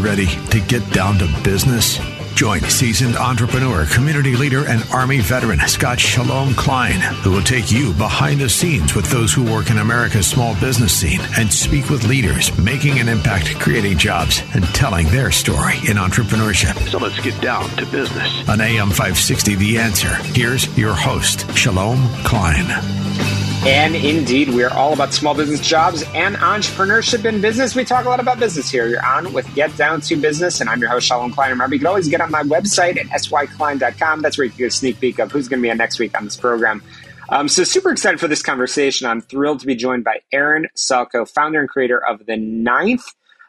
ready to get down to business? Join seasoned entrepreneur, community leader, and Army veteran Scott Shalom Klein, who will take you behind the scenes with those who work in America's small business scene and speak with leaders making an impact, creating jobs, and telling their story in entrepreneurship. So let's get down to business. On AM 560, The Answer, here's your host, Shalom Klein. And indeed, we're all about small business jobs and entrepreneurship in business. We talk a lot about business here. You're on with Get Down to Business, and I'm your host, Shalom Klein. Remember, you can always get on my website at syklein.com. That's where you can get a sneak peek of who's going to be on next week on this program. Um, so, super excited for this conversation. I'm thrilled to be joined by Aaron Salko, founder and creator of the Ninth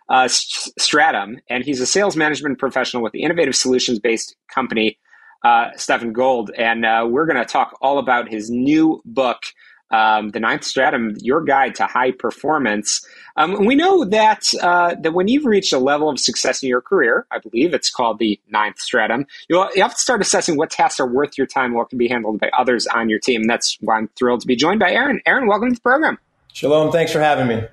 uh, Stratum, and he's a sales management professional with the innovative solutions based company, uh, Stefan Gold. And uh, we're going to talk all about his new book um, the ninth stratum, your guide to high performance. Um, we know that uh, that when you've reached a level of success in your career, I believe it's called the ninth stratum, you have to start assessing what tasks are worth your time, what can be handled by others on your team. And that's why I'm thrilled to be joined by Aaron. Aaron, welcome to the program. Shalom, thanks for having me.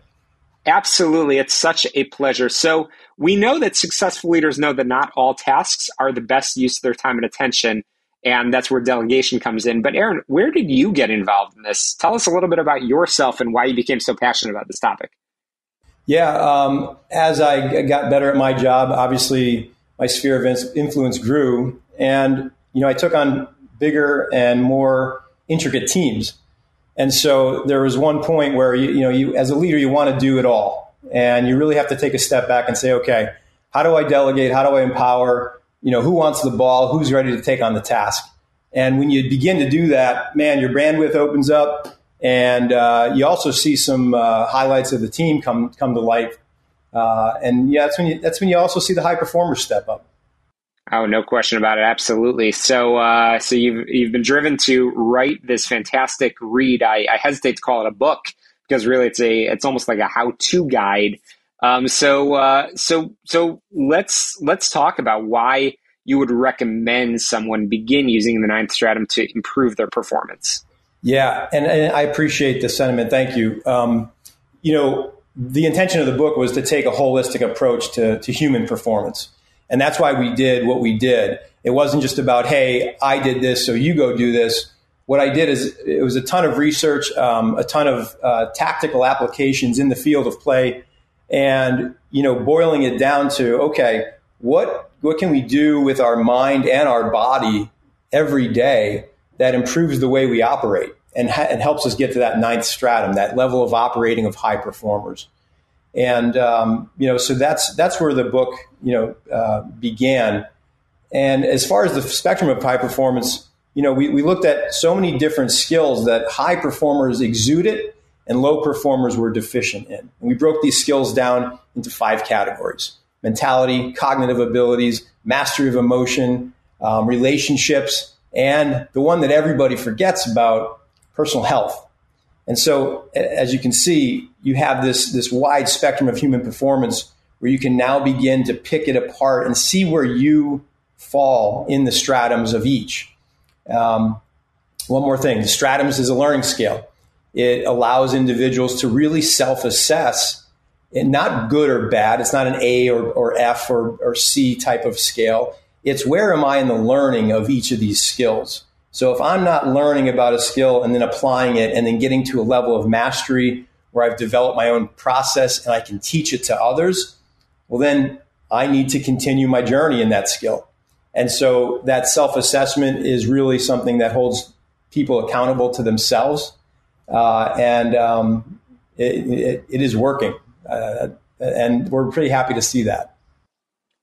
Absolutely, it's such a pleasure. So we know that successful leaders know that not all tasks are the best use of their time and attention and that's where delegation comes in. But Aaron, where did you get involved in this? Tell us a little bit about yourself and why you became so passionate about this topic. Yeah, um, as I got better at my job, obviously my sphere of influence grew, and you know I took on bigger and more intricate teams. And so there was one point where you, you know you as a leader you want to do it all, and you really have to take a step back and say, okay, how do I delegate? How do I empower? You know, who wants the ball, who's ready to take on the task. And when you begin to do that, man, your bandwidth opens up, and uh, you also see some uh, highlights of the team come come to life. Uh, and yeah, that's when you that's when you also see the high performers step up. Oh, no question about it. Absolutely. So, uh, so you've you've been driven to write this fantastic read. I, I hesitate to call it a book because really it's a it's almost like a how to guide um, so uh, so so let's let's talk about why you would recommend someone begin using the ninth stratum to improve their performance. Yeah, and, and I appreciate the sentiment. Thank you. Um, you know, the intention of the book was to take a holistic approach to, to human performance. And that's why we did what we did. It wasn't just about, hey, I did this, so you go do this. What I did is it was a ton of research, um, a ton of uh, tactical applications in the field of play and you know boiling it down to okay what what can we do with our mind and our body every day that improves the way we operate and, ha- and helps us get to that ninth stratum that level of operating of high performers? And um, you know so that's that's where the book you know uh, began. And as far as the spectrum of high performance you know we, we looked at so many different skills that high performers exude it and low performers were deficient in. And we broke these skills down into five categories mentality, cognitive abilities, mastery of emotion, um, relationships, and the one that everybody forgets about personal health. And so, as you can see, you have this, this wide spectrum of human performance where you can now begin to pick it apart and see where you fall in the stratums of each. Um, one more thing the stratums is a learning scale. It allows individuals to really self assess and not good or bad. It's not an A or, or F or, or C type of scale. It's where am I in the learning of each of these skills? So if I'm not learning about a skill and then applying it and then getting to a level of mastery where I've developed my own process and I can teach it to others, well, then I need to continue my journey in that skill. And so that self assessment is really something that holds people accountable to themselves uh, and um, it, it, it is working. Uh, and we're pretty happy to see that.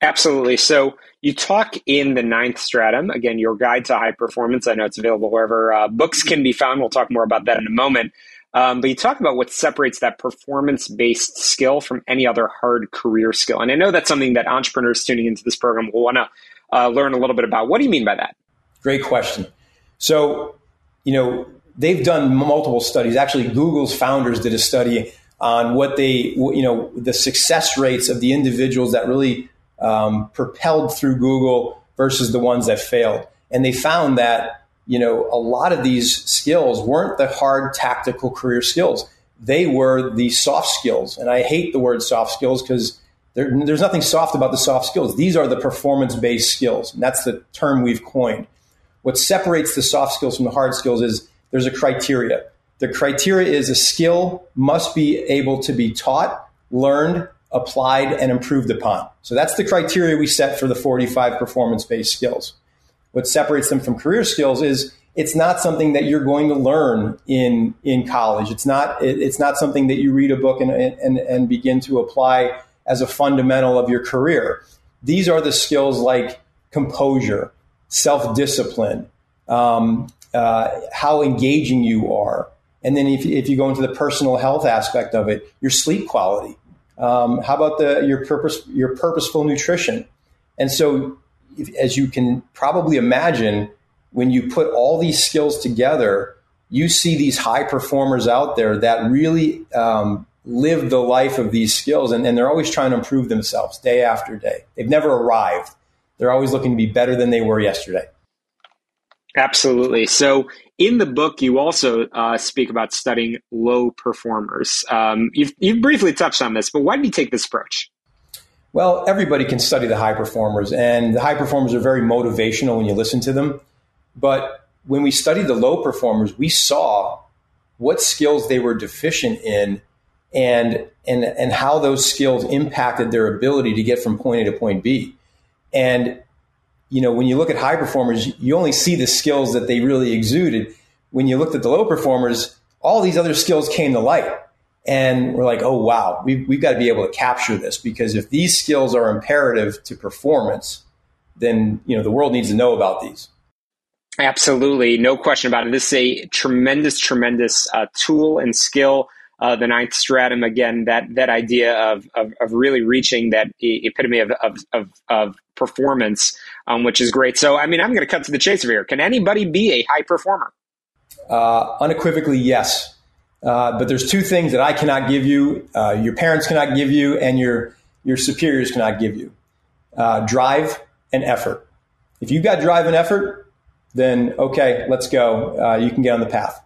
Absolutely. So you talk in the ninth stratum, again, your guide to high performance. I know it's available wherever uh, books can be found. We'll talk more about that in a moment. Um, but you talk about what separates that performance based skill from any other hard career skill. And I know that's something that entrepreneurs tuning into this program will want to uh, learn a little bit about. What do you mean by that? Great question. So, you know, they've done multiple studies. Actually, Google's founders did a study on what they, you know, the success rates of the individuals that really um, propelled through Google versus the ones that failed. And they found that you know, a lot of these skills weren't the hard tactical career skills. They were the soft skills. And I hate the word soft skills because there, there's nothing soft about the soft skills. These are the performance based skills. And that's the term we've coined. What separates the soft skills from the hard skills is there's a criteria. The criteria is a skill must be able to be taught, learned, applied, and improved upon. So that's the criteria we set for the 45 performance based skills what separates them from career skills is it's not something that you're going to learn in in college. It's not it, it's not something that you read a book and, and and begin to apply as a fundamental of your career. These are the skills like composure, self discipline, um, uh, how engaging you are, and then if, if you go into the personal health aspect of it, your sleep quality. Um, how about the your purpose your purposeful nutrition? And so as you can probably imagine, when you put all these skills together, you see these high performers out there that really um, live the life of these skills, and, and they're always trying to improve themselves day after day. They've never arrived. They're always looking to be better than they were yesterday. Absolutely. So, in the book, you also uh, speak about studying low performers. Um, you've, you've briefly touched on this, but why did you take this approach? Well, everybody can study the high performers, and the high performers are very motivational when you listen to them. But when we studied the low performers, we saw what skills they were deficient in and, and, and how those skills impacted their ability to get from point A to point B. And, you know, when you look at high performers, you only see the skills that they really exuded. When you looked at the low performers, all these other skills came to light. And we're like, oh, wow, we've, we've got to be able to capture this because if these skills are imperative to performance, then, you know, the world needs to know about these. Absolutely. No question about it. This is a tremendous, tremendous uh, tool and skill. Uh, the ninth stratum, again, that, that idea of, of, of really reaching that epitome of, of, of, of performance, um, which is great. So, I mean, I'm going to cut to the chase here. Can anybody be a high performer? Uh, unequivocally, yes. Uh, but there's two things that I cannot give you, uh, your parents cannot give you, and your your superiors cannot give you: uh, drive and effort. If you've got drive and effort, then okay, let's go. Uh, you can get on the path.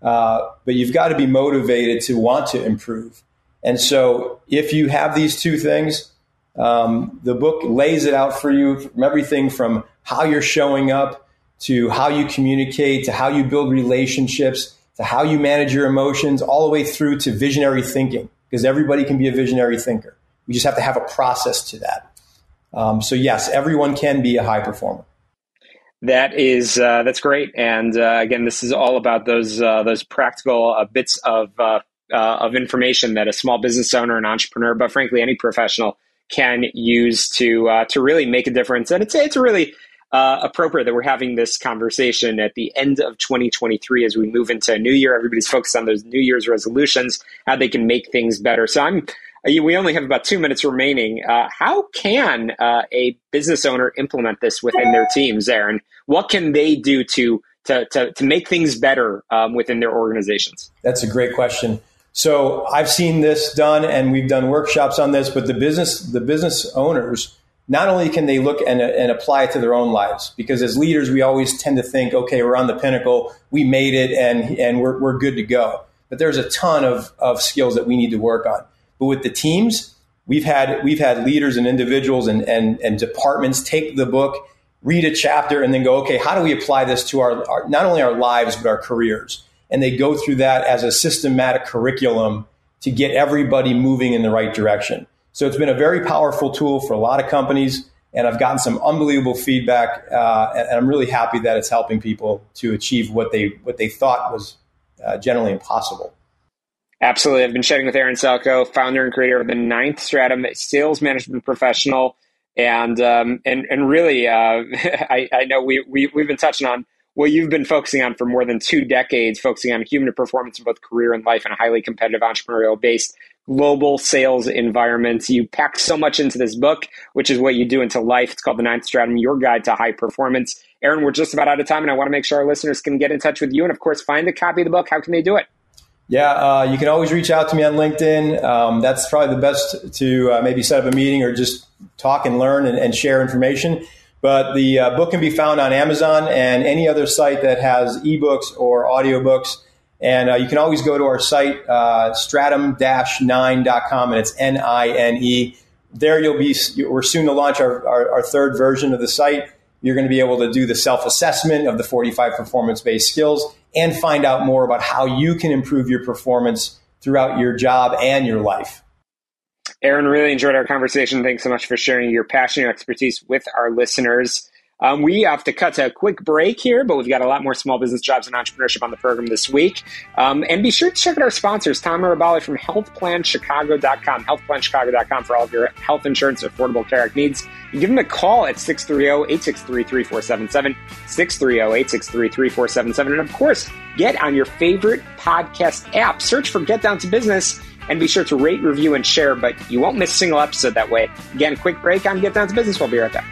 Uh, but you've got to be motivated to want to improve. And so, if you have these two things, um, the book lays it out for you from everything from how you're showing up to how you communicate to how you build relationships to how you manage your emotions, all the way through to visionary thinking, because everybody can be a visionary thinker. We just have to have a process to that. Um, so yes, everyone can be a high performer. That is uh, that's great, and uh, again, this is all about those uh, those practical uh, bits of uh, uh, of information that a small business owner, an entrepreneur, but frankly any professional can use to to really make a difference. And it's it's really uh, appropriate that we're having this conversation at the end of 2023 as we move into a new year. Everybody's focused on those New Year's resolutions, how they can make things better. So I'm. Uh, we only have about two minutes remaining. Uh, how can uh, a business owner implement this within their teams, Aaron? What can they do to to to, to make things better um, within their organizations? That's a great question. So I've seen this done, and we've done workshops on this. But the business the business owners not only can they look and, and apply it to their own lives, because as leaders, we always tend to think, okay, we're on the pinnacle, we made it, and, and we're, we're good to go. But there's a ton of, of skills that we need to work on. But with the teams, we've had, we've had leaders and individuals and, and, and departments take the book, read a chapter, and then go, okay, how do we apply this to our, our not only our lives, but our careers? And they go through that as a systematic curriculum to get everybody moving in the right direction. So it's been a very powerful tool for a lot of companies, and I've gotten some unbelievable feedback, uh, and, I'm really happy that it's helping people to achieve what they what they thought was uh, generally impossible. Absolutely, I've been chatting with Aaron Salko, founder and creator of the Ninth Stratum Sales Management Professional. And um, and and really, uh, I, I know we, we we've been touching on what you've been focusing on for more than two decades, focusing on human performance in both career and life in a highly competitive entrepreneurial based global sales environments. You pack so much into this book, which is what you do into life. It's called The Ninth Stratum, Your Guide to High Performance. Aaron, we're just about out of time, and I want to make sure our listeners can get in touch with you and, of course, find a copy of the book. How can they do it? Yeah, uh, you can always reach out to me on LinkedIn. Um, that's probably the best to uh, maybe set up a meeting or just talk and learn and, and share information. But the uh, book can be found on Amazon and any other site that has ebooks or audiobooks. And uh, you can always go to our site, uh, stratum-9.com, and it's N-I-N-E. There you'll be, we're soon to launch our, our, our third version of the site. You're going to be able to do the self-assessment of the 45 performance-based skills and find out more about how you can improve your performance throughout your job and your life. Aaron, really enjoyed our conversation. Thanks so much for sharing your passion and expertise with our listeners. Um, we have to cut to a quick break here, but we've got a lot more small business jobs and entrepreneurship on the program this week. Um, and be sure to check out our sponsors, Tom Mirabali from healthplanchicago.com, healthplanchicago.com for all of your health insurance affordable care needs. You give them a call at 630-863-3477, 630-863-3477. And of course, get on your favorite podcast app. Search for Get Down to Business and be sure to rate, review, and share, but you won't miss a single episode that way. Again, quick break on Get Down to Business. We'll be right back.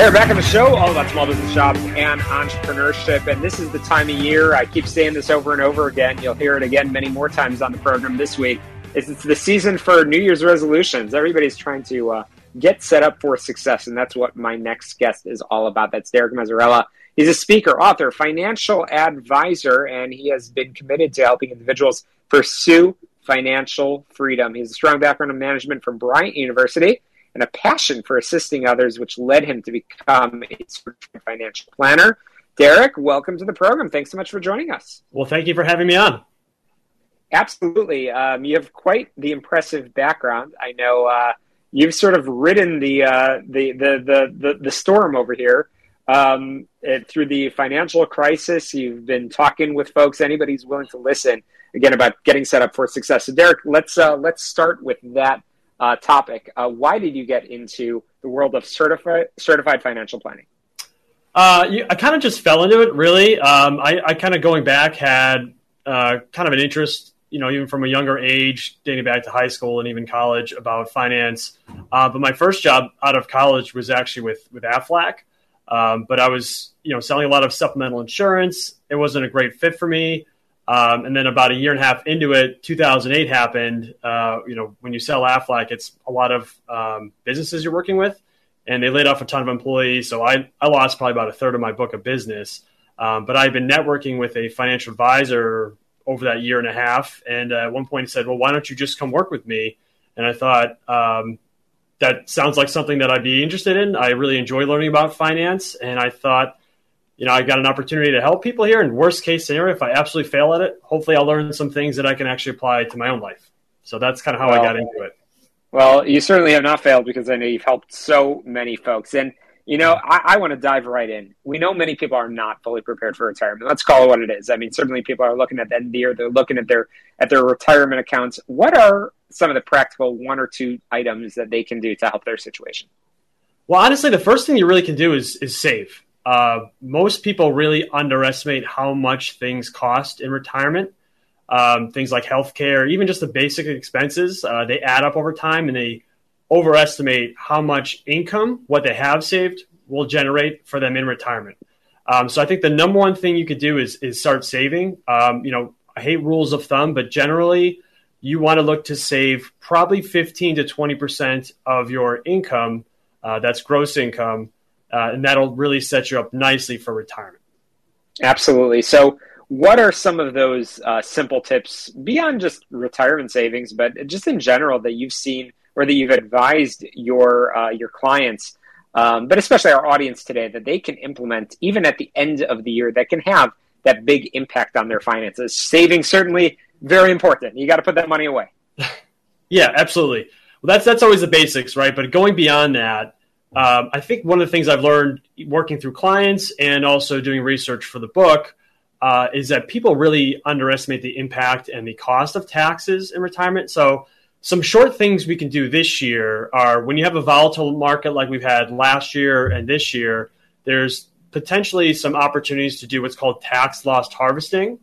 Hey, we're back on the show, all about small business jobs and entrepreneurship. And this is the time of year, I keep saying this over and over again. You'll hear it again many more times on the program this week. It's the season for New Year's resolutions. Everybody's trying to uh, get set up for success. And that's what my next guest is all about. That's Derek Mazzarella. He's a speaker, author, financial advisor, and he has been committed to helping individuals pursue financial freedom. He has a strong background in management from Bryant University and a passion for assisting others, which led him to become a financial planner. Derek, welcome to the program. Thanks so much for joining us. Well, thank you for having me on. Absolutely. Um, you have quite the impressive background. I know uh, you've sort of ridden the, uh, the, the, the, the, the, storm over here. Um, through the financial crisis, you've been talking with folks. Anybody's willing to listen again about getting set up for success. So, Derek, let's uh, let's start with that uh, topic. Uh, why did you get into the world of certified certified financial planning? Uh, I kind of just fell into it. Really, um, I, I kind of going back had uh, kind of an interest, you know, even from a younger age, dating back to high school and even college, about finance. Uh, but my first job out of college was actually with with Aflac. Um, but I was, you know, selling a lot of supplemental insurance. It wasn't a great fit for me. Um, and then about a year and a half into it, 2008 happened. Uh, you know, when you sell Aflac, it's a lot of um, businesses you're working with, and they laid off a ton of employees. So I, I lost probably about a third of my book of business. Um, but I've been networking with a financial advisor over that year and a half. And uh, at one point he said, well, why don't you just come work with me? And I thought, um, that sounds like something that I'd be interested in. I really enjoy learning about finance. And I thought, you know, I got an opportunity to help people here. And worst case scenario, if I absolutely fail at it, hopefully I'll learn some things that I can actually apply to my own life. So that's kind of how well, I got into it. Well, you certainly have not failed because I know you've helped so many folks. And, you know, I, I want to dive right in. We know many people are not fully prepared for retirement. Let's call it what it is. I mean, certainly people are looking at the end of the year, they're looking at their at their retirement accounts. What are some of the practical one or two items that they can do to help their situation? Well, honestly, the first thing you really can do is is save. Uh, most people really underestimate how much things cost in retirement. Um, things like healthcare, even just the basic expenses, uh, they add up over time and they overestimate how much income what they have saved will generate for them in retirement. Um, so I think the number one thing you could do is is start saving. Um, you know, I hate rules of thumb, but generally you want to look to save probably 15 to 20 percent of your income. Uh, that's gross income uh, and that'll really set you up nicely for retirement. Absolutely. So, what are some of those uh, simple tips beyond just retirement savings, but just in general that you've seen or that you've advised your uh, your clients, um, but especially our audience today, that they can implement even at the end of the year that can have that big impact on their finances? Saving certainly very important. You got to put that money away. yeah, absolutely. Well, that's that's always the basics, right? But going beyond that, um, I think one of the things I've learned working through clients and also doing research for the book uh, is that people really underestimate the impact and the cost of taxes in retirement. So, some short things we can do this year are when you have a volatile market like we've had last year and this year, there's potentially some opportunities to do what's called tax loss harvesting.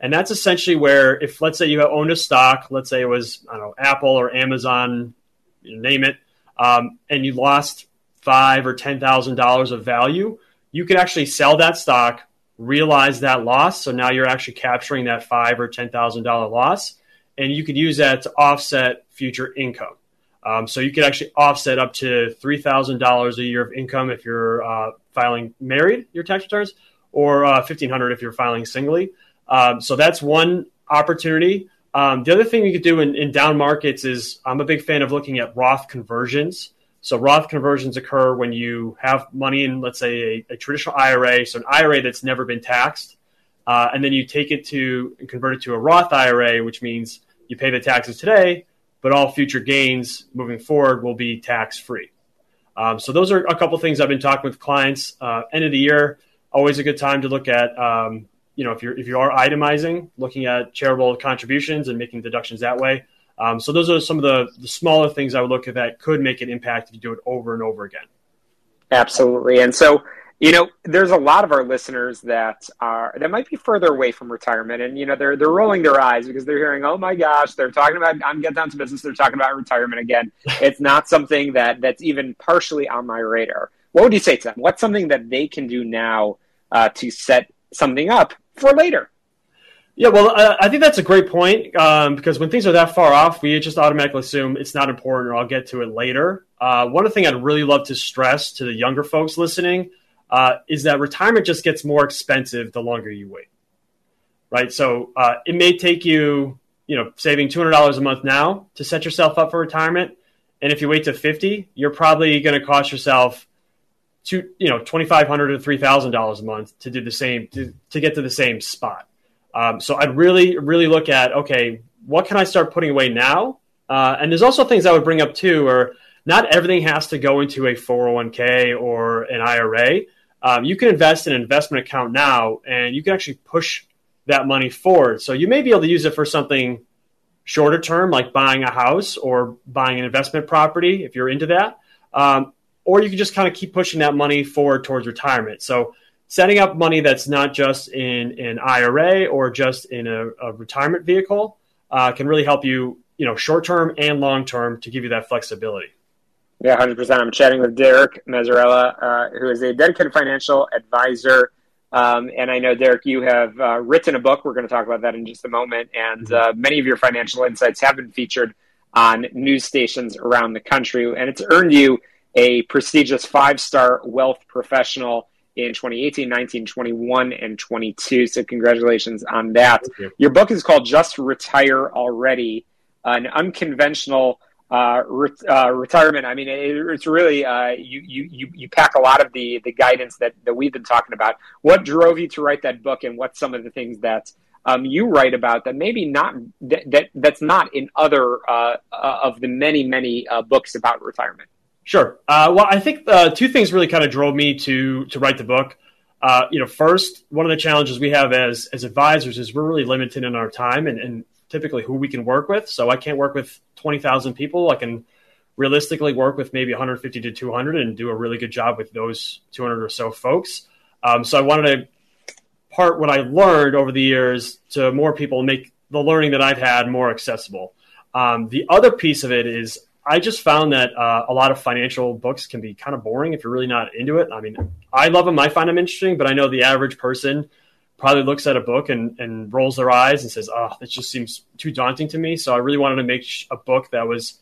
And that's essentially where, if let's say you owned a stock, let's say it was, I don't know, Apple or Amazon, name it, um, and you lost five or ten thousand dollars of value, you could actually sell that stock, realize that loss. So now you're actually capturing that five or ten thousand dollar loss, and you could use that to offset future income. Um, so you could actually offset up to three thousand dollars a year of income if you're uh, filing married your tax returns, or uh, fifteen hundred if you're filing singly. Um, so that's one opportunity. Um, the other thing you could do in, in, down markets is I'm a big fan of looking at Roth conversions. So Roth conversions occur when you have money in, let's say, a, a traditional IRA, so an IRA that's never been taxed, uh, and then you take it to and convert it to a Roth IRA, which means you pay the taxes today, but all future gains moving forward will be tax free. Um, so those are a couple things I've been talking with clients. Uh, end of the year, always a good time to look at um, you know, if you're if you are itemizing, looking at charitable contributions and making deductions that way. Um, so those are some of the, the smaller things I would look at that could make an impact if you do it over and over again. Absolutely, and so you know, there's a lot of our listeners that are that might be further away from retirement, and you know, they're they're rolling their eyes because they're hearing, "Oh my gosh, they're talking about I'm get down to business. They're talking about retirement again." it's not something that that's even partially on my radar. What would you say to them? What's something that they can do now uh, to set something up for later. Yeah, well, I think that's a great point um, because when things are that far off, we just automatically assume it's not important or I'll get to it later. Uh, one of the thing I'd really love to stress to the younger folks listening uh, is that retirement just gets more expensive the longer you wait. Right, so uh, it may take you, you know, saving two hundred dollars a month now to set yourself up for retirement, and if you wait to fifty, you're probably going to cost yourself to you know twenty five hundred to three thousand dollars a month to do the same to, to get to the same spot. Um, so I'd really really look at okay, what can I start putting away now? Uh, and there's also things I would bring up too, or not everything has to go into a 401k or an IRA. Um, you can invest in an investment account now, and you can actually push that money forward. So you may be able to use it for something shorter term, like buying a house or buying an investment property if you're into that. Um, or you can just kind of keep pushing that money forward towards retirement. So setting up money that's not just in an IRA or just in a, a retirement vehicle uh, can really help you, you know, short term and long term to give you that flexibility. Yeah, hundred percent. I'm chatting with Derek Mazzarella, uh, who is a dedicated financial advisor. Um, and I know, Derek, you have uh, written a book. We're going to talk about that in just a moment. And mm-hmm. uh, many of your financial insights have been featured on news stations around the country, and it's earned you a prestigious five star wealth professional in 2018, 19, 21, and 22. So, congratulations on that. You. Your book is called Just Retire Already, an unconventional uh, uh, retirement. I mean, it, it's really uh, you, you you pack a lot of the the guidance that that we've been talking about. What drove you to write that book, and what's some of the things that um, you write about that maybe not that, that that's not in other uh, uh, of the many many uh, books about retirement. Sure. Well, I think two things really kind of drove me to to write the book. You know, first, one of the challenges we have as as advisors is we're really limited in our time and, and typically who we can work with. So I can't work with twenty thousand people. I can realistically work with maybe 150 to 200 and do a really good job with those 200 or so folks. Um, so I wanted to part what I learned over the years to more people, and make the learning that I've had more accessible. Um, the other piece of it is I just found that uh, a lot of financial books can be kind of boring if you're really not into it. I mean, I love them, I find them interesting, but I know the average person probably looks at a book and, and rolls their eyes and says, oh, that just seems too daunting to me. So I really wanted to make a book that was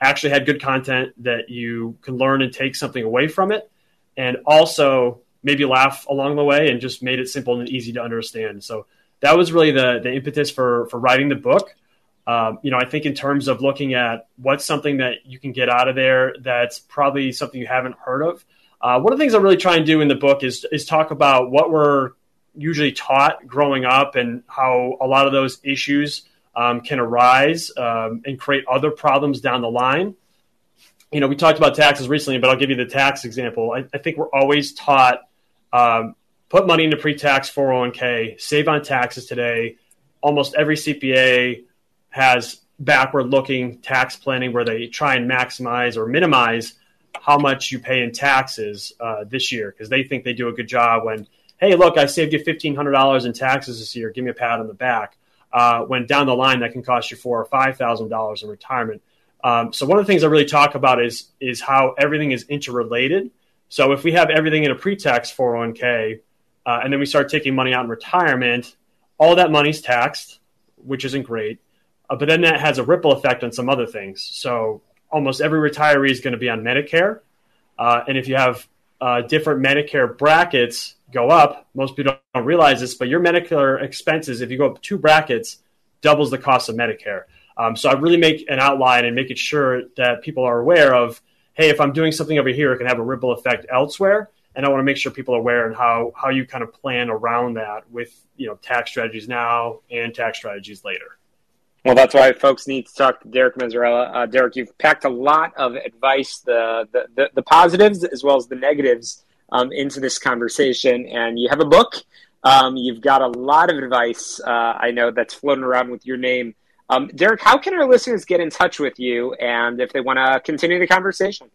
actually had good content that you can learn and take something away from it. And also maybe laugh along the way and just made it simple and easy to understand. So that was really the, the impetus for, for writing the book. Um, you know, I think in terms of looking at what's something that you can get out of there that's probably something you haven't heard of. Uh, one of the things I really try and do in the book is is talk about what we're usually taught growing up and how a lot of those issues um, can arise um, and create other problems down the line. You know, we talked about taxes recently, but I'll give you the tax example. I, I think we're always taught um, put money into pre-tax 401k, save on taxes today. Almost every CPA has backward-looking tax planning where they try and maximize or minimize how much you pay in taxes uh, this year because they think they do a good job when hey look i saved you $1500 in taxes this year. Give me a pat on the back. Uh, when down the line that can cost you four or five thousand dollars in retirement. Um, so one of the things i really talk about is is how everything is interrelated. So if we have everything in a pre-tax 401k uh, and then we start taking money out in retirement all that money's taxed which isn't great. Uh, but then that has a ripple effect on some other things. So almost every retiree is going to be on Medicare. Uh, and if you have uh, different Medicare brackets go up, most people don't realize this, but your Medicare expenses, if you go up two brackets, doubles the cost of Medicare. Um, so I really make an outline and making sure that people are aware of, hey, if I'm doing something over here, it can have a ripple effect elsewhere. And I want to make sure people are aware and how how you kind of plan around that with you know tax strategies now and tax strategies later. Well, that's why folks need to talk to Derek Mazzarella. Uh, Derek, you've packed a lot of advice, the, the, the, the positives as well as the negatives, um, into this conversation. And you have a book. Um, you've got a lot of advice, uh, I know, that's floating around with your name. Um, Derek, how can our listeners get in touch with you and if they want to continue the conversation?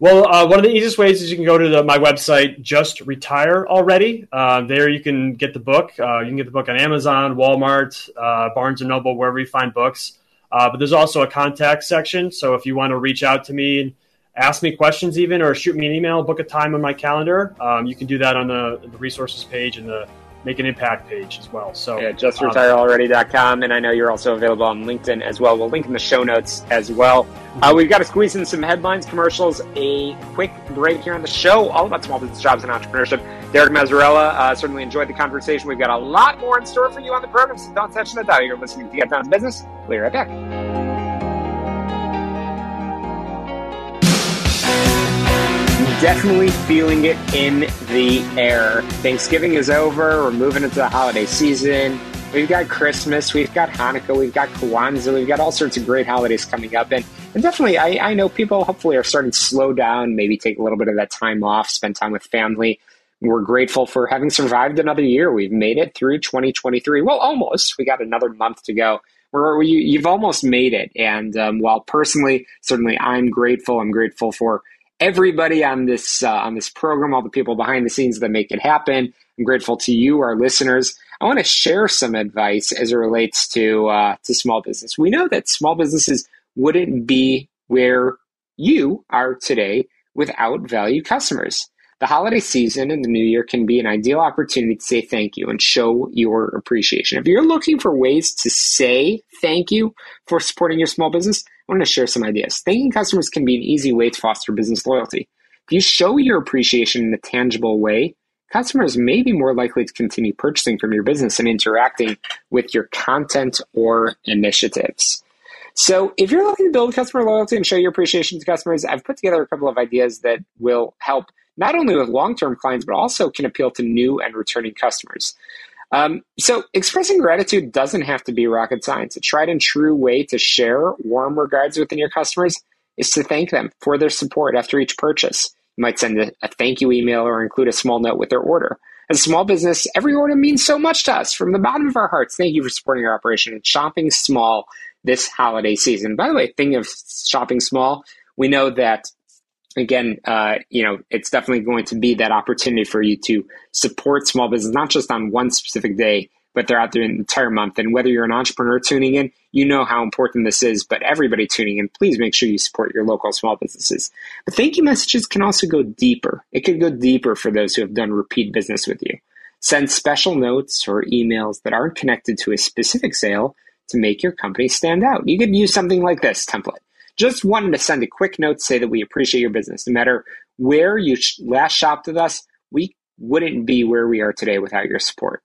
Well, uh, one of the easiest ways is you can go to the, my website, Just Retire Already. Uh, there you can get the book. Uh, you can get the book on Amazon, Walmart, uh, Barnes and Noble, wherever you find books. Uh, but there's also a contact section. So if you want to reach out to me ask me questions, even or shoot me an email, book a time on my calendar, um, you can do that on the, the resources page and the make an impact page as well. So yeah, justretirealready.com. And I know you're also available on LinkedIn as well. We'll link in the show notes as well. Uh, we've got to squeeze in some headlines, commercials, a quick break here on the show, all about small business jobs and entrepreneurship. Derek Mazzarella, uh, certainly enjoyed the conversation. We've got a lot more in store for you on the program, so don't touch that dial. You're listening to Get Down to Business. We'll be right back. Definitely feeling it in the air. Thanksgiving is over. We're moving into the holiday season. We've got Christmas, we've got Hanukkah, we've got Kwanzaa, we've got all sorts of great holidays coming up. And, and definitely, I, I know people hopefully are starting to slow down, maybe take a little bit of that time off, spend time with family. We're grateful for having survived another year. We've made it through 2023. Well, almost. We got another month to go. We're, you, have almost made it. And um, while personally, certainly I'm grateful, I'm grateful for everybody on this uh, on this program, all the people behind the scenes that make it happen. I'm grateful to you, our listeners. I want to share some advice as it relates to uh, to small business. We know that small businesses wouldn't be where you are today without value customers. The holiday season and the new year can be an ideal opportunity to say thank you and show your appreciation. If you're looking for ways to say thank you for supporting your small business, I want to share some ideas. Thanking customers can be an easy way to foster business loyalty. If you show your appreciation in a tangible way, customers may be more likely to continue purchasing from your business and interacting with your content or initiatives. So, if you're looking to build customer loyalty and show your appreciation to customers, I've put together a couple of ideas that will help not only with long term clients, but also can appeal to new and returning customers. Um, so, expressing gratitude doesn't have to be rocket science. A tried and true way to share warm regards within your customers is to thank them for their support after each purchase. You might send a, a thank you email or include a small note with their order. As a small business, every order means so much to us. From the bottom of our hearts, thank you for supporting our operation and shopping small this holiday season. By the way, thinking of shopping small, we know that again, uh, you know, it's definitely going to be that opportunity for you to support small business, not just on one specific day, but they're out there an entire month. And whether you're an entrepreneur tuning in, you know how important this is. But everybody tuning in, please make sure you support your local small businesses. But thank you messages can also go deeper. It can go deeper for those who have done repeat business with you. Send special notes or emails that aren't connected to a specific sale to make your company stand out. You could use something like this template. Just wanted to send a quick note to say that we appreciate your business. No matter where you last shopped with us, we wouldn't be where we are today without your support.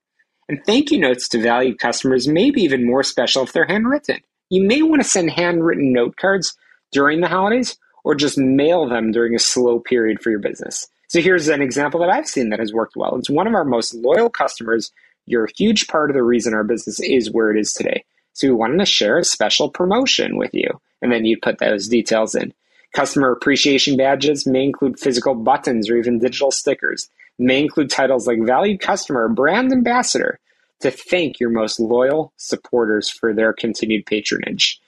And thank you notes to valued customers may be even more special if they're handwritten. You may want to send handwritten note cards during the holidays or just mail them during a slow period for your business. So here's an example that I've seen that has worked well. It's one of our most loyal customers. You're a huge part of the reason our business is where it is today. We wanted to share a special promotion with you and then you'd put those details in. Customer appreciation badges may include physical buttons or even digital stickers. may include titles like valued customer brand ambassador to thank your most loyal supporters for their continued patronage.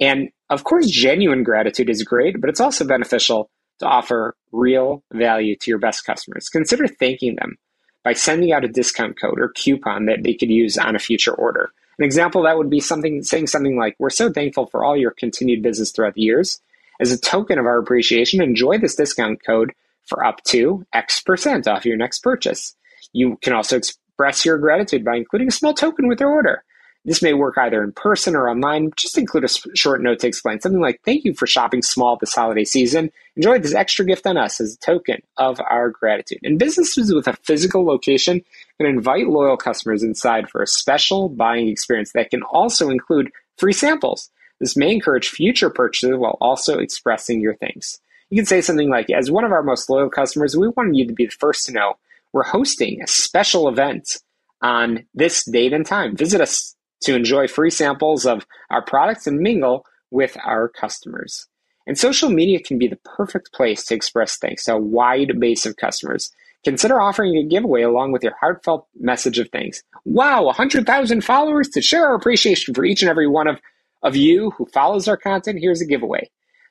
And of course, genuine gratitude is great, but it's also beneficial to offer real value to your best customers. Consider thanking them by sending out a discount code or coupon that they could use on a future order. An example that would be something saying something like, We're so thankful for all your continued business throughout the years. As a token of our appreciation, enjoy this discount code for up to X percent off your next purchase. You can also express your gratitude by including a small token with your order. This may work either in person or online. Just include a short note to explain something like, Thank you for shopping small this holiday season. Enjoy this extra gift on us as a token of our gratitude. And businesses with a physical location can invite loyal customers inside for a special buying experience that can also include free samples. This may encourage future purchases while also expressing your thanks. You can say something like, As one of our most loyal customers, we wanted you to be the first to know we're hosting a special event on this date and time. Visit us to enjoy free samples of our products and mingle with our customers. And social media can be the perfect place to express thanks to a wide base of customers. Consider offering a giveaway along with your heartfelt message of thanks. Wow, 100,000 followers to share our appreciation for each and every one of, of you who follows our content. Here's a giveaway.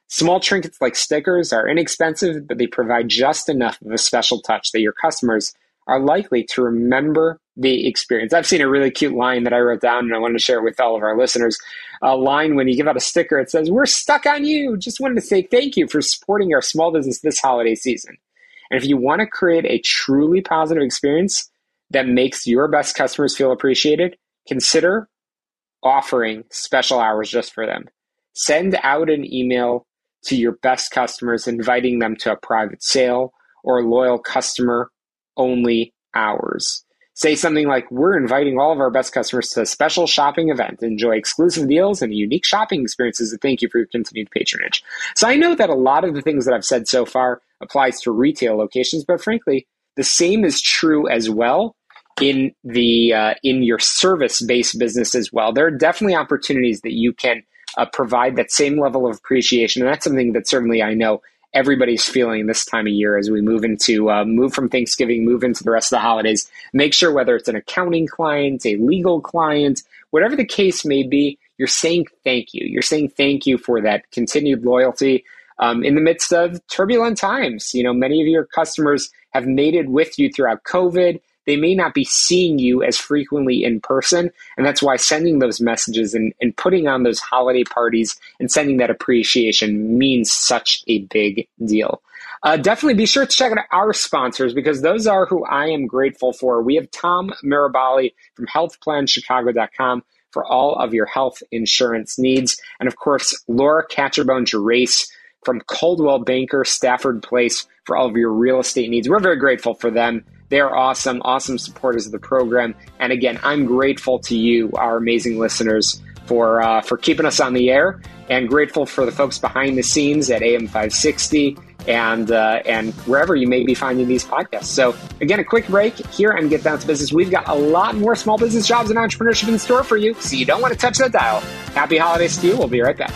Small trinkets like stickers are inexpensive, but they provide just enough of a special touch that your customers are likely to remember the experience. I've seen a really cute line that I wrote down and I wanted to share it with all of our listeners. A line when you give out a sticker, it says, We're stuck on you. Just wanted to say thank you for supporting our small business this holiday season. And if you want to create a truly positive experience that makes your best customers feel appreciated, consider offering special hours just for them. Send out an email to your best customers inviting them to a private sale or loyal customer only hours. Say something like, We're inviting all of our best customers to a special shopping event. Enjoy exclusive deals and unique shopping experiences. And thank you for your continued patronage. So I know that a lot of the things that I've said so far applies to retail locations, but frankly, the same is true as well in the uh, in your service based business as well. There are definitely opportunities that you can uh, provide that same level of appreciation, and that's something that certainly I know everybody's feeling this time of year as we move into uh, move from Thanksgiving, move into the rest of the holidays. Make sure whether it's an accounting client, a legal client, whatever the case may be, you're saying thank you. You're saying thank you for that continued loyalty um, in the midst of turbulent times. You know, many of your customers have made it with you throughout COVID they may not be seeing you as frequently in person. And that's why sending those messages and, and putting on those holiday parties and sending that appreciation means such a big deal. Uh, definitely be sure to check out our sponsors because those are who I am grateful for. We have Tom Mirabali from healthplanchicago.com for all of your health insurance needs. And of course, Laura Catcherbone Gerace from Coldwell Banker Stafford Place for all of your real estate needs. We're very grateful for them. They're awesome, awesome supporters of the program. And again, I'm grateful to you, our amazing listeners, for uh, for keeping us on the air, and grateful for the folks behind the scenes at AM 560 and uh, and wherever you may be finding these podcasts. So again, a quick break here on Get Down to Business. We've got a lot more small business jobs and entrepreneurship in store for you, so you don't want to touch that dial. Happy holidays to you. We'll be right back.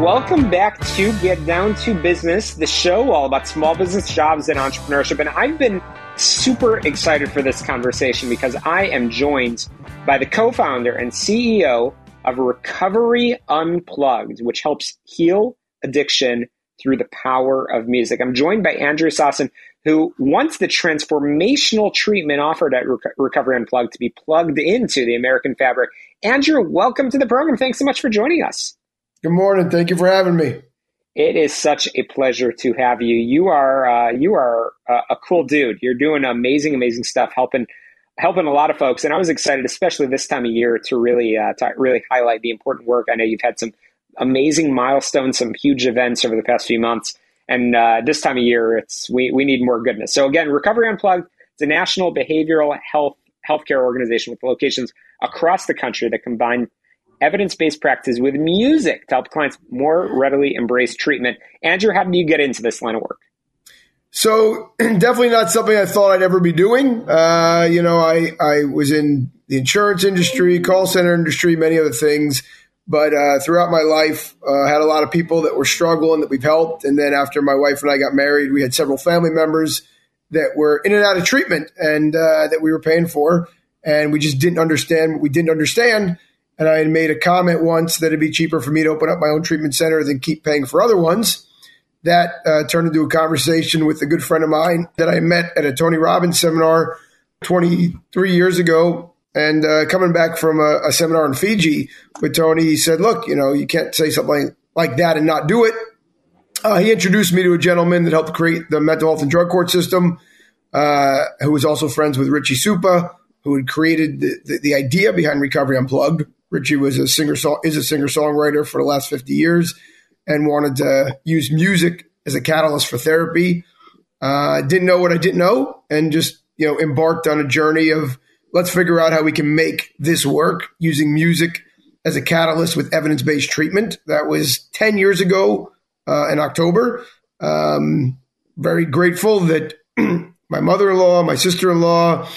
Welcome back to Get Down to Business, the show all about small business jobs and entrepreneurship. And I've been super excited for this conversation because I am joined by the co founder and CEO of Recovery Unplugged, which helps heal addiction through the power of music. I'm joined by Andrew Sassen, who wants the transformational treatment offered at Recovery Unplugged to be plugged into the American fabric. Andrew, welcome to the program. Thanks so much for joining us. Good morning. Thank you for having me. It is such a pleasure to have you. You are uh, you are a, a cool dude. You're doing amazing, amazing stuff, helping helping a lot of folks. And I was excited, especially this time of year, to really uh, to really highlight the important work. I know you've had some amazing milestones, some huge events over the past few months, and uh, this time of year, it's we we need more goodness. So again, Recovery Unplugged. It's a national behavioral health healthcare organization with locations across the country that combine evidence based practices with music to help clients more readily embrace treatment. Andrew, how did you get into this line of work? So definitely not something I thought I'd ever be doing. Uh, you know, I, I was in the insurance industry, call center industry, many other things. But uh, throughout my life, uh, had a lot of people that were struggling that we've helped. And then after my wife and I got married, we had several family members that were in and out of treatment and uh, that we were paying for. And we just didn't understand what we didn't understand. And I had made a comment once that it'd be cheaper for me to open up my own treatment center than keep paying for other ones. That uh, turned into a conversation with a good friend of mine that I met at a Tony Robbins seminar 23 years ago. And uh, coming back from a, a seminar in Fiji with Tony, he said, Look, you know, you can't say something like that and not do it. Uh, he introduced me to a gentleman that helped create the mental health and drug court system, uh, who was also friends with Richie Supa, who had created the, the, the idea behind Recovery Unplugged. Richie was a singer is a singer songwriter for the last fifty years, and wanted to use music as a catalyst for therapy. Uh, didn't know what I didn't know, and just you know embarked on a journey of let's figure out how we can make this work using music as a catalyst with evidence based treatment. That was ten years ago uh, in October. Um, very grateful that my mother in law, my sister in law,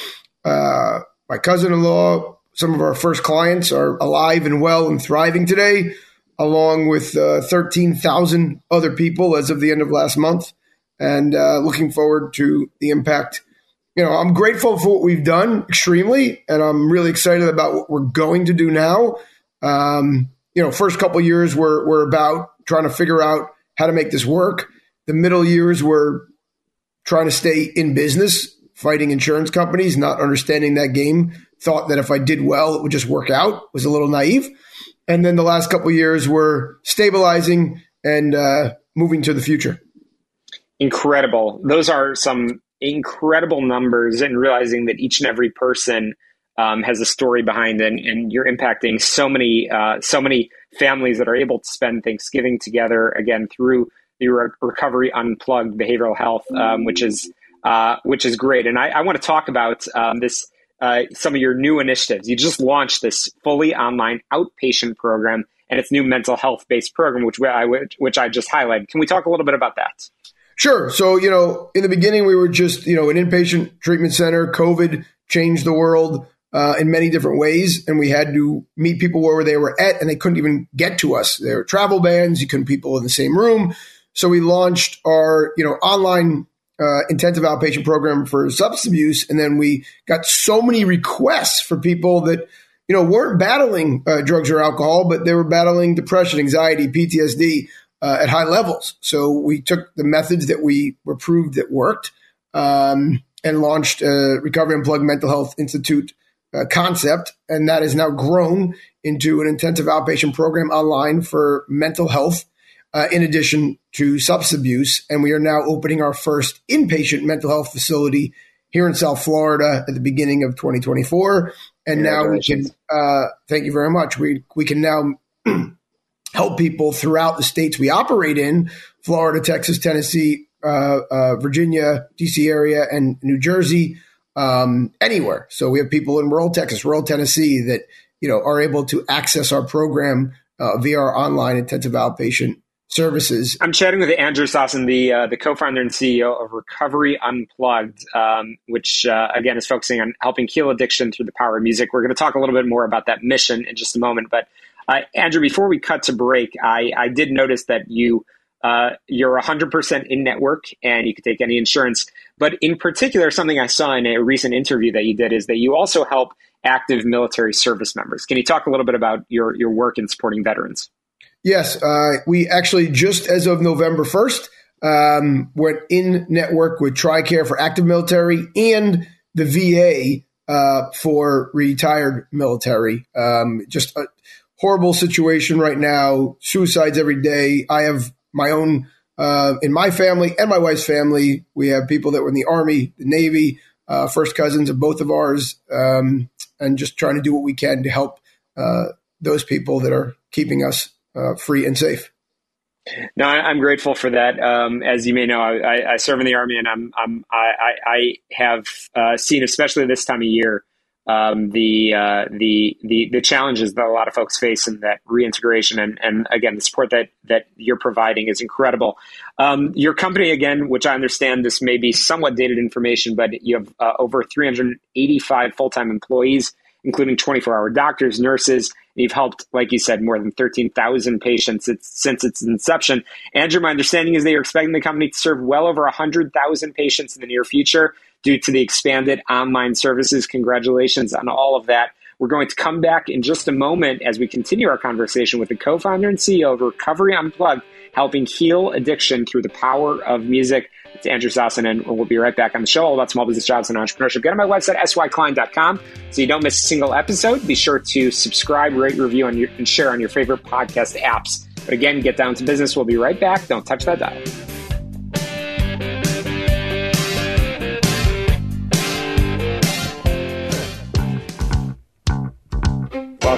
uh, my cousin in law, some of our first clients are alive and well and thriving today, along with uh, 13,000 other people as of the end of last month. And uh, looking forward to the impact. You know, I'm grateful for what we've done extremely, and I'm really excited about what we're going to do now. Um, you know, first couple years were, were about trying to figure out how to make this work. The middle years were trying to stay in business, fighting insurance companies, not understanding that game, thought that if I did well, it would just work out, was a little naive. And then the last couple years were stabilizing and uh, moving to the future. Incredible. Those are some incredible numbers and realizing that each and every person um, has a story behind it and, and you're impacting so many uh, so many families that are able to spend Thanksgiving together again through the Re- Recovery Unplugged Behavioral Health, um, which is uh, which is great. And I, I want to talk about um, this uh, some of your new initiatives. You just launched this fully online outpatient program and its new mental health based program, which I which I just highlighted. Can we talk a little bit about that? Sure. So you know, in the beginning, we were just you know an inpatient treatment center. COVID changed the world uh, in many different ways, and we had to meet people where they were at, and they couldn't even get to us. There were travel bans; you couldn't people in the same room. So we launched our you know online uh, intensive outpatient program for substance abuse, and then we got so many requests for people that you know weren't battling uh, drugs or alcohol, but they were battling depression, anxiety, PTSD uh, at high levels. So we took the methods that we were proved that worked. Um, and launched a Recovery Unplugged Mental Health Institute uh, concept, and that has now grown into an intensive outpatient program online for mental health, uh, in addition to substance abuse. And we are now opening our first inpatient mental health facility here in South Florida at the beginning of 2024. And now we can, uh, thank you very much. We we can now help people throughout the states we operate in: Florida, Texas, Tennessee, uh, uh, Virginia, DC area, and New Jersey um, anywhere. So we have people in rural Texas, rural Tennessee that you know are able to access our program uh, via our online intensive outpatient services. I'm chatting with Andrew Sossin, the uh, the co-founder and CEO of Recovery Unplugged, um, which uh, again is focusing on helping heal addiction through the power of music. We're going to talk a little bit more about that mission in just a moment. But uh, Andrew, before we cut to break, I, I did notice that you uh, you're 100% in network and you can take any insurance. But in particular, something I saw in a recent interview that you did is that you also help active military service members. Can you talk a little bit about your, your work in supporting veterans? Yes, uh, we actually just as of November 1st um, went in network with TRICARE for active military and the VA uh, for retired military. Um, just a horrible situation right now, suicides every day. I have my own uh, in my family and my wife's family. We have people that were in the Army, the Navy, uh, first cousins of both of ours, um, and just trying to do what we can to help uh, those people that are keeping us uh, free and safe. No, I, am grateful for that. Um, as you may know, I, I, serve in the Army, and I'm, I'm I, I have uh, seen, especially this time of year, um, the, uh, the the the challenges that a lot of folks face in that reintegration and and again the support that that you're providing is incredible. Um, your company again, which I understand this may be somewhat dated information, but you have uh, over 385 full time employees, including 24 hour doctors, nurses, You've helped, like you said, more than 13,000 patients since its inception. Andrew, my understanding is that you're expecting the company to serve well over 100,000 patients in the near future due to the expanded online services. Congratulations on all of that. We're going to come back in just a moment as we continue our conversation with the co founder and CEO of Recovery Unplugged, helping heal addiction through the power of music. It's Andrew Sossin, and we'll be right back on the show all about small business jobs and entrepreneurship. Get on my website, syklein.com, so you don't miss a single episode. Be sure to subscribe, rate, review, and, and share on your favorite podcast apps. But again, get down to business. We'll be right back. Don't touch that dial.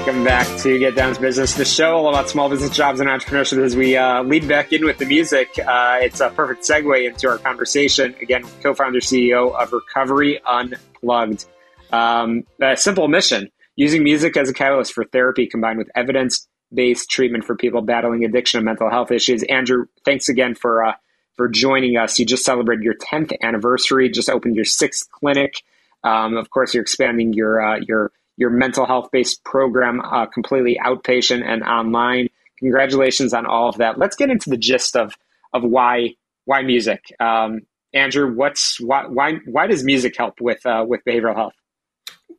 Welcome back to Get Down to Business, the show all about small business jobs and entrepreneurship. As we uh, lead back in with the music, uh, it's a perfect segue into our conversation. Again, co-founder CEO of Recovery Unplugged. Um, a simple mission: using music as a catalyst for therapy, combined with evidence-based treatment for people battling addiction and mental health issues. Andrew, thanks again for uh, for joining us. You just celebrated your 10th anniversary. Just opened your sixth clinic. Um, of course, you're expanding your uh, your your mental health based program uh, completely outpatient and online. Congratulations on all of that. Let's get into the gist of of why why music. Um, Andrew, what's why why why does music help with uh, with behavioral health?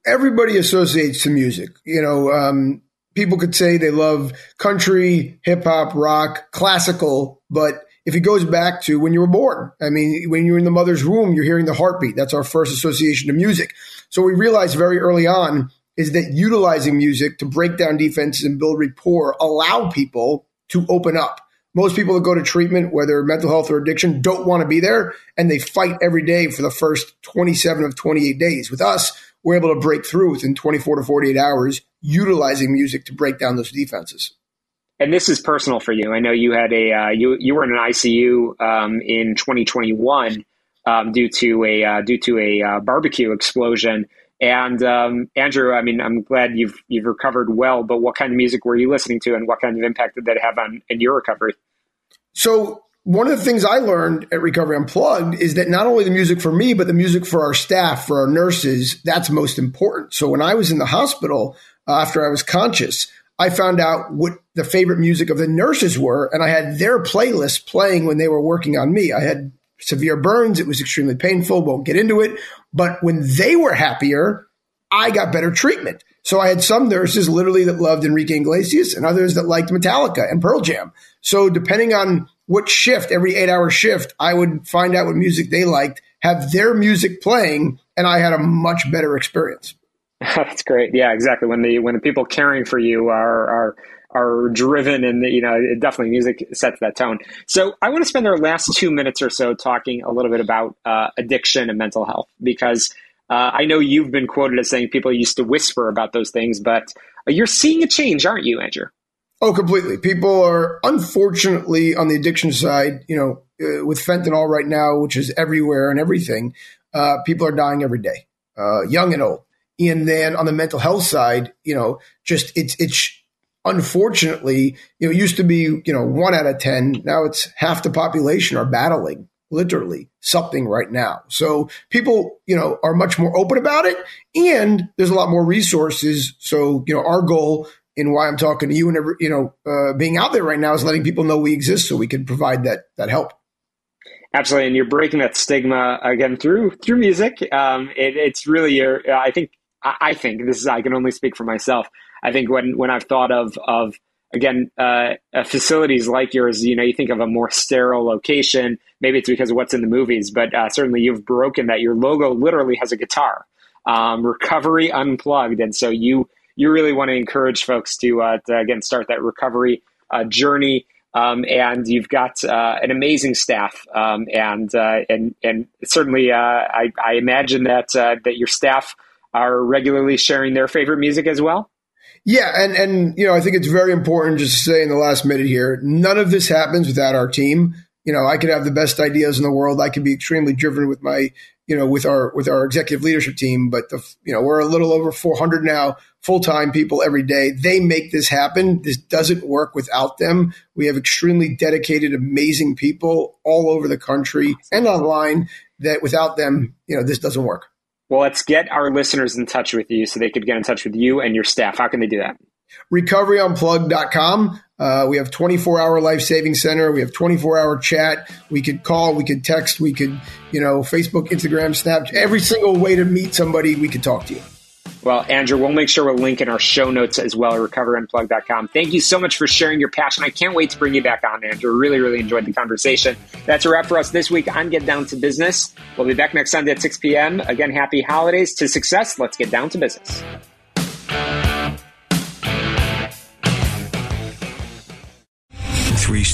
Everybody associates to music. You know, um, people could say they love country, hip hop, rock, classical, but if it goes back to when you were born, I mean, when you're in the mother's womb, you're hearing the heartbeat. That's our first association to music. So we realized very early on is that utilizing music to break down defenses and build rapport allow people to open up. Most people that go to treatment, whether mental health or addiction, don't want to be there and they fight every day for the first 27 of 28 days. With us, we're able to break through within 24 to 48 hours utilizing music to break down those defenses. And this is personal for you. I know you had a uh, you you were in an ICU um, in 2021 um, due to a uh, due to a uh, barbecue explosion. And um, Andrew, I mean, I'm glad you've you've recovered well. But what kind of music were you listening to, and what kind of impact did that have on in your recovery? So one of the things I learned at Recovery Unplugged is that not only the music for me, but the music for our staff, for our nurses, that's most important. So when I was in the hospital uh, after I was conscious, I found out what the favorite music of the nurses were, and I had their playlist playing when they were working on me. I had severe burns. It was extremely painful. Won't get into it. But when they were happier, I got better treatment. So I had some nurses literally that loved Enrique Iglesias and others that liked Metallica and Pearl Jam. So depending on what shift, every eight hour shift, I would find out what music they liked, have their music playing, and I had a much better experience. That's great. Yeah, exactly. When the when the people caring for you are are are driven and you know definitely music sets that tone. So i want to spend our last two minutes or so talking a little bit about uh, addiction and mental health because uh, i know you've been quoted as saying people used to whisper about those things but you're seeing a change aren't you andrew? Oh completely. People are unfortunately on the addiction side you know uh, with fentanyl right now which is everywhere and everything uh, people are dying every day uh, young and old. And then on the mental health side you know just it's it's unfortunately, you know, it used to be, you know, one out of 10. Now it's half the population are battling literally something right now. So people, you know, are much more open about it and there's a lot more resources. So, you know, our goal and why I'm talking to you and, you know, uh, being out there right now is letting people know we exist so we can provide that, that help. Absolutely. And you're breaking that stigma again through, through music. Um, it, it's really your, I think, I think this is, I can only speak for myself. I think when when I've thought of of again uh, uh, facilities like yours, you know, you think of a more sterile location. Maybe it's because of what's in the movies, but uh, certainly you've broken that. Your logo literally has a guitar, um, recovery unplugged, and so you you really want to encourage folks to, uh, to again start that recovery uh, journey. Um, and you've got uh, an amazing staff, um, and and and certainly I, I, imagine that that your staff are regularly sharing their favorite music as well. Yeah, and and you know, I think it's very important just to say in the last minute here, none of this happens without our team. You know, I could have the best ideas in the world. I could be extremely driven with my, you know, with our with our executive leadership team, but the you know, we're a little over 400 now full-time people every day. They make this happen. This doesn't work without them. We have extremely dedicated amazing people all over the country and online that without them, you know, this doesn't work. Well, let's get our listeners in touch with you so they could get in touch with you and your staff. How can they do that? recoveryunplug.com. Uh, we have 24 hour life saving center. We have 24 hour chat. We could call, we could text, we could, you know, Facebook, Instagram, Snapchat, every single way to meet somebody, we could talk to you. Well, Andrew, we'll make sure we'll link in our show notes as well at recoveryunplug.com. Thank you so much for sharing your passion. I can't wait to bring you back on, Andrew. Really, really enjoyed the conversation. That's a wrap for us this week on Get Down to Business. We'll be back next Sunday at 6 p.m. Again, happy holidays to success. Let's get down to business.